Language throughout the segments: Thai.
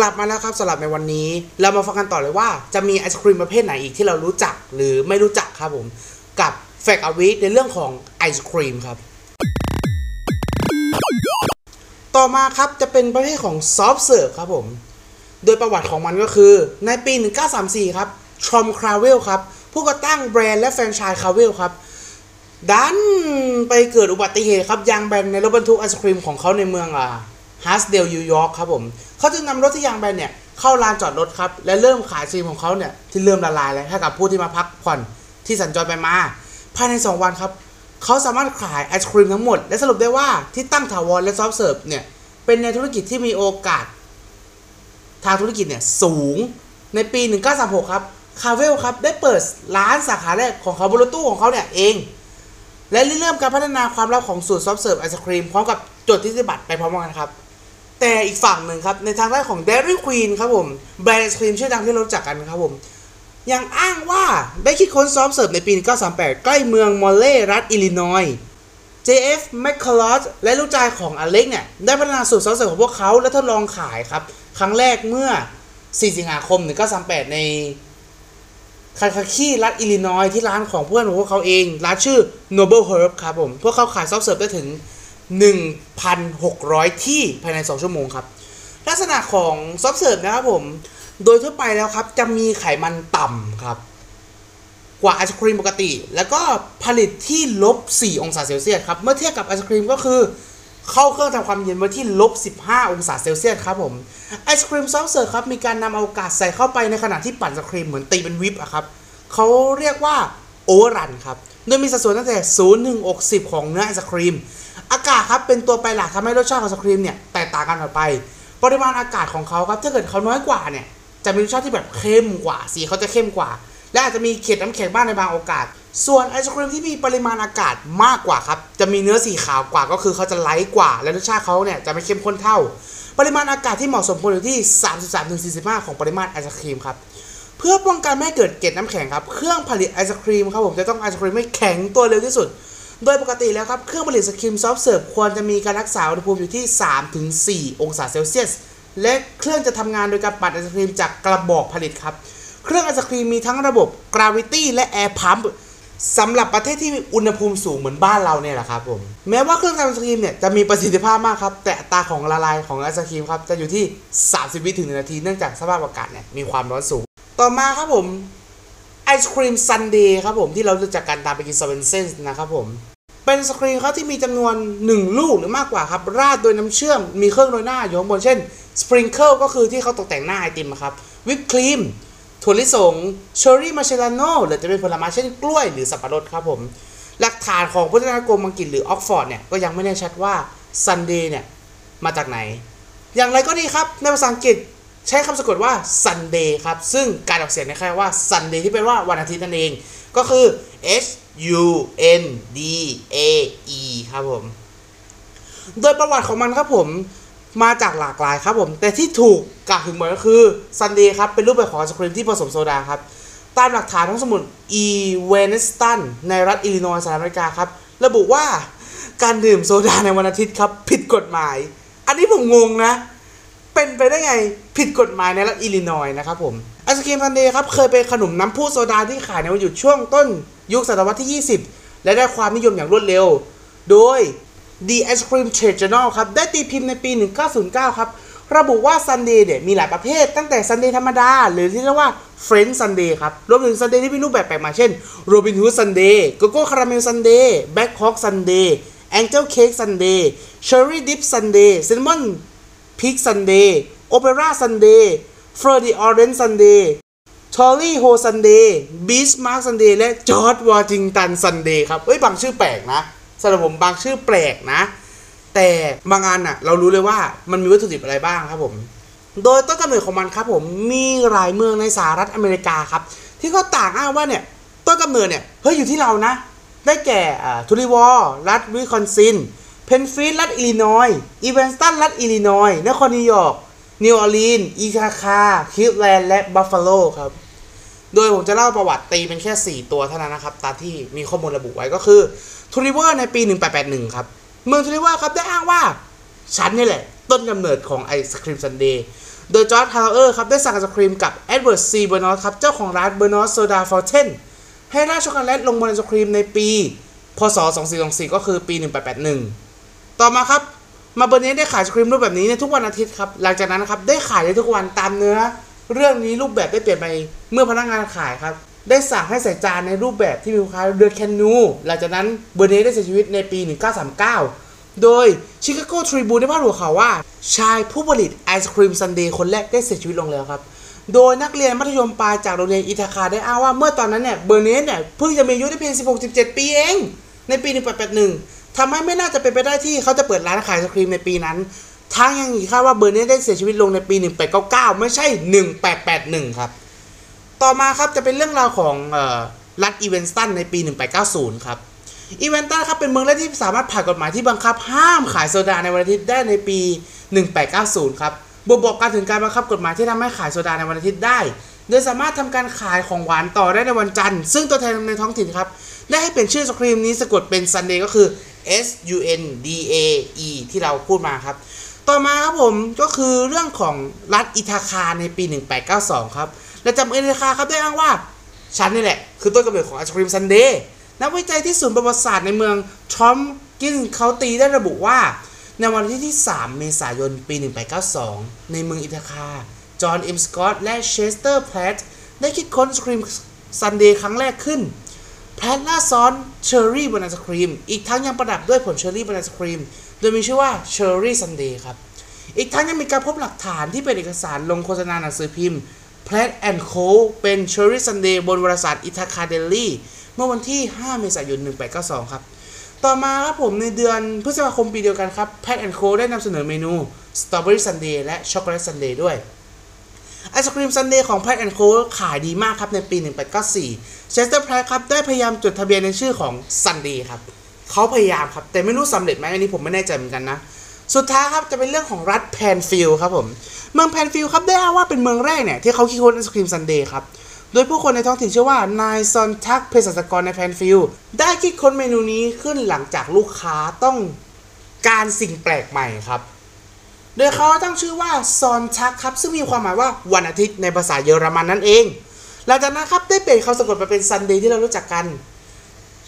กลับมาแล้วครับสำหรับในวันนี้ เรามาฟังกันต่อเลยว่าจะมีไอศครีมประเภทไหนอีกที่เรารู้จักหรือไม่รู้จักครับผมกับแฟกอวิในเรื่องของไอศครีมครับ ต่อมาครับจะเป็นประเภทของ soft serve ครับผม โดยประวัติของมันก็คือในปี 1934 ครับทอมคาร์เวลครับ ผู้ก่อตั้งแบรนด์และแฟรนไชส์คาร์เวลครับดันไปเกิดอุบัติเหตุครับยางแบนในรถบรรทุกไอศครีมของเขาในเมืองอ่า ฮาร์ตสเดลนิวยอร์กครับผมเขาจึงนำรถที่ยางแบนเนี่ยเข้าลานจอดรถครับ และเริ่มขายไอศครีมของเขาเนี่ยที่เริ่มละลายแล้วให้กับผู้ที่มาพักผ่อนที่สัญจรไปมา ภายใน 2 วันครับเขาสามารถขายไอศครีมทั้งหมด และสรุปได้ว่าที่ตั้งถาวรและ soft serve เนี่ยเป็นในธุรกิจที่มีโอกาส ทางธุรกิจเนี่ยสูงในปี 1936 ครับคาร์เวลครับได้เปิดร้านสาขาแรกของเขาบนรถตู้ของเขาเนี่ยเอง และเริ่มการพัฒนาความลับของสูตร soft serve ไอศครีมพร้อมกับจดสิทธิบัตรไปพร้อมกันครับ แต่อีกฝั่งหนึ่งครับ ในทางด้านของ Dairy Queen ครับผมแบรนด์ไอศครีมชื่อดังที่เรารู้จักกันครับผมยังอ้างว่าได้คิดค้น soft serve ในปี 1938 ใกล้เมืองโมลีนรัฐอิลลินอยส์ JF m c c u l l o u g h และลูกชายของ Alex เนี่ย ได้พัฒนาสูตร soft serve ของพวกเขาและทดลองขายครับ ครั้งแรกเมื่อ 4 สิงหาคม 1938 ในแคนคาคีรัฐอิลลินอยส์ที่ร้านของเพื่อนของพวกเขาเอง ร้านชื่อ Noble Herb ครับผม พวกเขาขาย soft serve ได้ถึง 1,600 ที่ภายใน 2 ชั่วโมงครับ ลักษณะของ soft serve นะครับผม โดยทั่วไปแล้วครับ จะมีไขมันต่ำครับ กว่าไอศครีมปกติ แล้วก็ผลิตที่ลบ 4 องศาเซลเซียสครับ เมื่อเทียบกับไอศครีมก็คือ เข้าเครื่องทำความเย็นไว้ที่ลบ 15 องศาเซลเซียสครับผม ไอศครีม soft serve ครับ มีการนำเอากาศใส่เข้าไปในขณะที่ปั่นไอศครีมเหมือนตีเป็นวิปอะครับเขาเรียกว่า overrun ครับ โดยมีสัดส่วนตั้งแต่0ถึง60ของเนื้อไอศครีม อากาศครับเป็นตัวแปรหลักทำให้รสชาติของไอศครีมเนี่ยแตกต่างกันออกไป ปริมาณอากาศของเขาครับถ้าเกิดเขาน้อยกว่าเนี่ยจะมีรสชาติที่แบบเข้มกว่าสีเขาจะเข้มกว่า และอาจจะมีเกล็ดน้ำแข็งบ้างในบางโอกาส ส่วนไอศครีมที่มีปริมาณอากาศมากกว่าครับจะมีเนื้อสีขาวกว่าก็คือเขาจะ light กว่า และรสชาติเขาเนี่ยจะไม่เข้มข้นเท่า ปริมาณอากาศที่เหมาะสมควรอยู่ที่ 33-45 ของปริมาตรไอศครีมครับ เพื่อป้องกันไม่ให้เกิดเกล็ดน้ำแข็งครับ เครื่องผลิตไอศครีมครับผมจะต้องไอศครีมให้แข็งตัวเร็วที่สุด โดยปกติแล้วครับ เครื่องผลิตไอศครีม soft serve ควรจะมีการรักษาอุณหภูมิอยู่ที่ 3-4 องศาเซลเซียส และเครื่องจะทำงานโดยการปั่นไอศครีมจากกระบอกผลิตครับ เครื่องไอศครีมมีทั้งระบบ gravity และ air pump สำหรับประเทศที่มีอุณหภูมิสูงเหมือนบ้านเราเนี่ยแหละครับผม แม้ว่าเครื่องทำไอศครีมเนี่ยจะมีประสิทธิภาพมากครับ แต่อัตราของละลายของไอศครีมครับจะอยู่ที่ 30 วิถึง1นาที เนื่องจากสภาพอากาศเนี่ยมีความร้อนสูง ต่อมาครับผมไอศครีมซันเดย์ครับผมที่เรารู้จักกันตามไปกิน Swensen's นะครับผมเป็นไอศครีมครับที่มีจำนวน 1 ลูกหรือมากกว่าครับราดโดยน้ำเชื่อมมีเครื่องโรยหน้าอยู่ข้างบนเช่น sprinkle ก็คือที่เขาตกแต่งหน้าไอติมครับวิปครีมถั่วลิสงเชอร์รี่ maraschino หรือจะเป็นผลไม้เช่นกล้วยหรือสับปะรดครับผมหลักฐานของพจนานุกรมอังกฤษหรือออกฟอร์ดเนี่ยก็ยังไม่แน่ชัดว่าซันเดย์เนี่ยมาจากไหน อย่างไรก็ดีครับในภาษาอังกฤษ ใช้คำสะกดว่า sundae ครับ ซึ่งการออกเสียงคล้ายคำว่า Sunday ที่แปลว่าวันอาทิตย์นั่นเอง ก็คือ S U N D A E ครับผม โดยประวัติของมันครับผมมาจากหลากหลายครับผม แต่ที่ถูกกล่าวถึงบ่อยก็คือซันเดย์ครับ เป็นรูปแบบของไอศครีมที่ผสมโซดาครับ ตามหลักฐานของสมุดอีเวนสตันในรัฐอิลลินอยส์สหรัฐอเมริกาครับ ระบุว่าการดื่มโซดาในวันอาทิตย์ครับ ผิดกฎหมาย อันนี้ผมงงนะ เป็นไปได้ไงผิดกฎหมายในรัฐอิลลินอยส์นะครับผมไอศครีมซันเดย์ครับเคยเป็นขนมน้ำพุโซดาที่ขายในวันหยุดช่วงต้นยุคศตวรรษที่ 20 และได้ความนิยมอย่างรวดเร็ว โดย The Ice Cream Trade Journal ครับได้ตีพิมพ์ในปี 1909 ครับ ระบุว่าซันเดย์เนี่ยมีหลายประเภท ตั้งแต่ซันเดย์ธรรมดา หรือที่เรียกว่า French Sundae ครับ รวมถึงซันเดย์ที่มีรูปแบบแปลกใหม่เช่น Robin Hood Sunday Cocoa Caramel Sunday Black Hawk Sunday Angel Cake Sunday Cherry Dip Sunday Cinnamon Pig Sunday Opera Sunday Fleur de Orange Sunday ทอลลี่โฮซันเดย์บีชมาร์คซันเดย์และจอร์ดวอชิงตันซันเดย์ครับเอ้ยบางชื่อแปลกนะสำหรับผมบางชื่อแปลกนะ แต่บางอันอะเรารู้เลยว่ามันมีวัตถุดิบอะไรบ้างครับผม โดยต้นกำเนิดของมันครับผมมีหลายเมืองในสหรัฐอเมริกาครับ ที่เขาต่างอ้างว่าเนี่ยต้นกำเนิดเนี่ยเฮ้ยอยู่ที่เรานะ ได้แก่ Two Rivers รัฐวิสคอนซิน เพลนฟิลด์รัฐอิลลินอยส์อีเวนสตันรัฐอิลลินอยส์นครนิวยอร์กนิวออร์ลีนส์อิทาคาคลีฟแลนด์และบัฟฟาโลครับ โดยผมจะเล่าประวัติตีเป็นแค่ 4 ตัวเท่านั้นนะครับ ตามที่มีข้อมูลระบุไว้ก็คือTwo Rivers ในปี 1881 ครับ เมือง Two Rivers ครับได้อ้างว่า ฉันนี่แหละ ต้นกำเนิดของไอศครีมซันเดย์โดย George Hallauer ครับได้สั่งไอศครีมกับ Edward C. Berners ครับ เจ้าของร้าน Berners Soda Fountain ให้ราดช็อกโกแลตลงบนไอศครีมในปี พศ 2424 ก็คือปี 1881 ต่อมาครับมาเบอร์เนสได้ขายไอศครีมรูปแบบนี้ในทุกวันอาทิตย์ครับ หลังจากนั้นนะครับได้ขายในทุกวันตามเนื้อ เรื่องนี้รูปแบบได้เปลี่ยนไปเมื่อพนักงานขายครับ ได้สั่งให้ใส่จานในรูปแบบที่มีลักษณะคล้ายเรือแคนูหลังจากนั้นเบอร์เนสได้เสียชีวิตในปี 1939 โดยชิคาโกทริบูนได้พาดหัวข่าวว่า ชายผู้ผลิตไอศครีมซันเดย์คนแรกได้เสียชีวิตลงแล้วครับโดยนักเรียนมัธยมปลายจากโรงเรียนอิทาคาได้อ้างว่าเมื่อตอนนั้นเนี่ยเบอร์เนสเนี่ยเพิ่งจะมีอายุได้เพียง 16-17 ปีเอง ในปี 1881 ทำให้ไม่น่าจะเป็นไปได้ที่เขาจะเปิดร้านขายไอศครีมในปีนั้นทั้งยังอีกคาดว่าเบอร์เนสได้เสียชีวิตลงในปี 1899 ไม่ใช่ 1881 ครับ ต่อมาครับจะเป็นเรื่องราวของรัฐอีเวนสตันในปี 1890 ครับ อีเวนสตันครับเป็นเมืองแรกที่สามารถผ่านกฎหมายที่บังคับห้ามขายโซดาในวันอาทิตย์ได้ในปี 1890 ครับบ่งบอกการถึงการบังคับกฎหมายที่ทำให้ขายโซดาในวันอาทิตย์ได้ โดยสามารถทำการขายของหวานต่อได้ในวันจันทร์ ซึ่งตัวแทนในท้องถิ่นครับได้ให้เปลี่ยนชื่อไอศครีมนี้สะกดเป็นซันเดย์ก็คือ S U N D A E ที่เราพูดมาครับ ต่อมาครับผมก็คือเรื่องของรัฐอิทาคาในปี 1892 ครับ และชาวอิทาคาครับได้อ้างว่า ฉันนี่แหละ คือต้นกำเนิดของไอศครีมซันเดย์นักวิจัยที่ศูนย์ประวัติศาสตร์ในเมือง Tompkins County ได้ระบุว่า ในวันที่ที่ 3 เมษายน ปี 1892 ในเมืองอิทาคา จอห์นเอ็มสกอตและเชสเตอร์แพลตได้คิดค้นไอศครีมซันเดย์ครั้งแรกขึ้น แพลตราดซอสเชอร์รี่บนไอศครีมอีกทั้งยังประดับด้วยผลเชอร์รี่บนไอศครีมโดยมีชื่อว่าเชอร์รี่ซันเดย์ครับ อีกทั้งยังมีการพบหลักฐานที่เป็นเอกสารลงโฆษณาหนังสือพิมพ์ Platt and Colt เป็น Cherry Sunday บนวารสารอิทาคาเดลี่เมื่อวันที่ 5 เมษายน 1892 ครับ ต่อมาครับผมในเดือนพฤษภาคมปีเดียวกันครับ Platt and Colt ได้นำเสนอเมนู Strawberry Sunday และ Chocolate Sunday ด้วย ไอศครีมซันเดย์ของ Plaid and Co ขายดีมากครับในปี 1894 Chester Platt ครับได้พยายามจดทะเบียนในชื่อของ Sunday ครับเขาพยายามครับ แต่ไม่รู้สำเร็จไหมอันนี้ผมไม่แน่ใจเหมือนกันนะ สุดท้ายครับจะเป็นเรื่องของรัฐแพนฟิลครับผม เมืองแพนฟิลครับได้อ้างว่าเป็นเมืองแรกเนี่ยที่เขาคิดค้นไอศครีมซันเดย์ครับโดยผู้คนในท้องถิ่นเชื่อว่านายซอนทักเภสัชกรในแพนฟิลได้คิดค้นเมนูนี้ขึ้นหลังจากลูกค้าต้องการสิ่งแปลกใหม่ครับ โดยเขาตั้งชื่อว่าซอนทักครับ ซึ่งมีความหมายว่าวันอาทิตย์ในภาษาเยอรมันนั่นเอง หลังจากนั้นครับได้เปลี่ยนคำสะกดมาเป็นซันเดย์ที่เรารู้จักกัน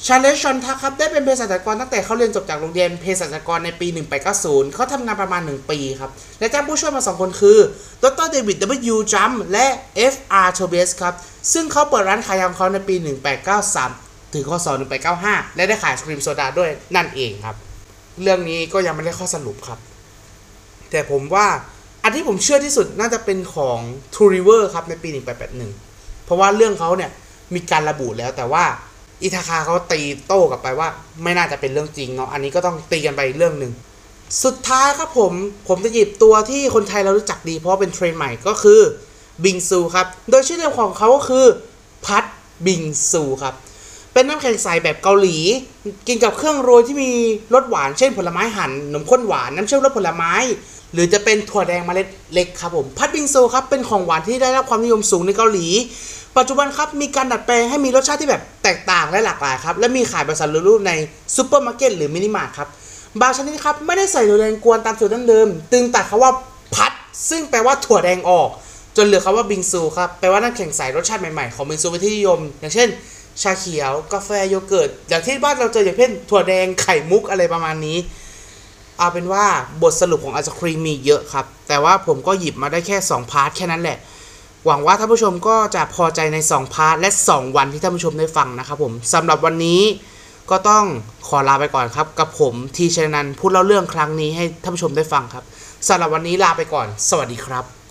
ชาร์ลส์ซอนทักครับได้เป็นเภสัชกรตั้งแต่เขาเรียนจบจากโรงเรียนเภสัชกรในปี 1890 เขาทำงานประมาณ 1 ปีครับ และจ้างผู้ช่วยมา 2 คนคือ ดรเดวิด W. จัมและ F. R. t o b i a s ครับ ซึ่งเขาเปิดร้านขายยาของเขาในปี 1893 ถึงข้อศ1895 และได้ขายไอศครีมโซดาด้วยนั่นเองครับ เรื่องนี้ก็ยังไม่ได้ข้อสรุปครับ แต่ผมว่าอันที่ผมเชื่อที่สุดน่าจะเป็นของ True River ครับในปี 1881 เพราะว่าเรื่องเขาเนี่ยมีการระบุแล้วแต่ว่าอิทาคาเขาตีโต้กลับไปว่า ไม่น่าจะเป็นเรื่องจริงเนาะอันนี้ก็ต้องตีกันไปอีกเรื่องหนึ่งสุดท้ายครับผมผมจะหยิบตัวที่คนไทยเรารู้จักดีเพราะเป็นเทรนด์ใหม่ก็คือบิงซูครับ โดยชื่อเดิมของเขาก็คือพัดบิงซูครับ เป็นน้ำแข็งใสแบบเกาหลี กินกับเครื่องโรยที่มีรสหวานเช่นผลไม้หั่นนมข้นหวานน้ำเชื่อมรสผลไม้ หรือจะเป็นถั่วแดงเมล็ดเล็กครับผมพัดบิงซูครับเป็นของหวานที่ได้รับความนิยมสูงในเกาหลี ปัจจุบันครับมีการดัดแปลงให้มีรสชาติที่แบบแตกต่างและหลากหลายครับและมีขายแบบสำเร็จรูปในซูเปอร์มาร์เก็ตหรือมินิมาร์ทครับบางชนิดครับไม่ได้ใส่ถั่วแดงกวนตามสูตรดั้งเดิมจึงตัดคำว่าพัด ซึ่งแปลว่าถั่วแดงออก จนเหลือคำว่าบิงซูครับแปลว่าน้ำแข็งใสรสชาติใหม่ๆของบิงซูเป็นที่นิยม อย่างเช่น ชาเขียว กาแฟโยเกิร์ตอย่างที่บ้านเราเจออย่างเช่นถั่วแดงไข่มุกอะไรประมาณนี้ เอาเป็นว่าบทสรุปของไอศครีมมีเยอะครับ แต่ว่าผมก็หยิบมาได้แค่ 2 part แค่นั้นแหละ หวังว่าท่านผู้ชมก็จะพอใจใน 2 part และ 2 วันที่ท่านผู้ชมได้ฟังนะครับผมสำหรับวันนี้ก็ต้องขอลาไปก่อนครับ กับผมทีชนันพูดเล่าเรื่องครั้งนี้ให้ท่านผู้ชมได้ฟังครับสำหรับวันนี้ลาไปก่อน สวัสดีครับ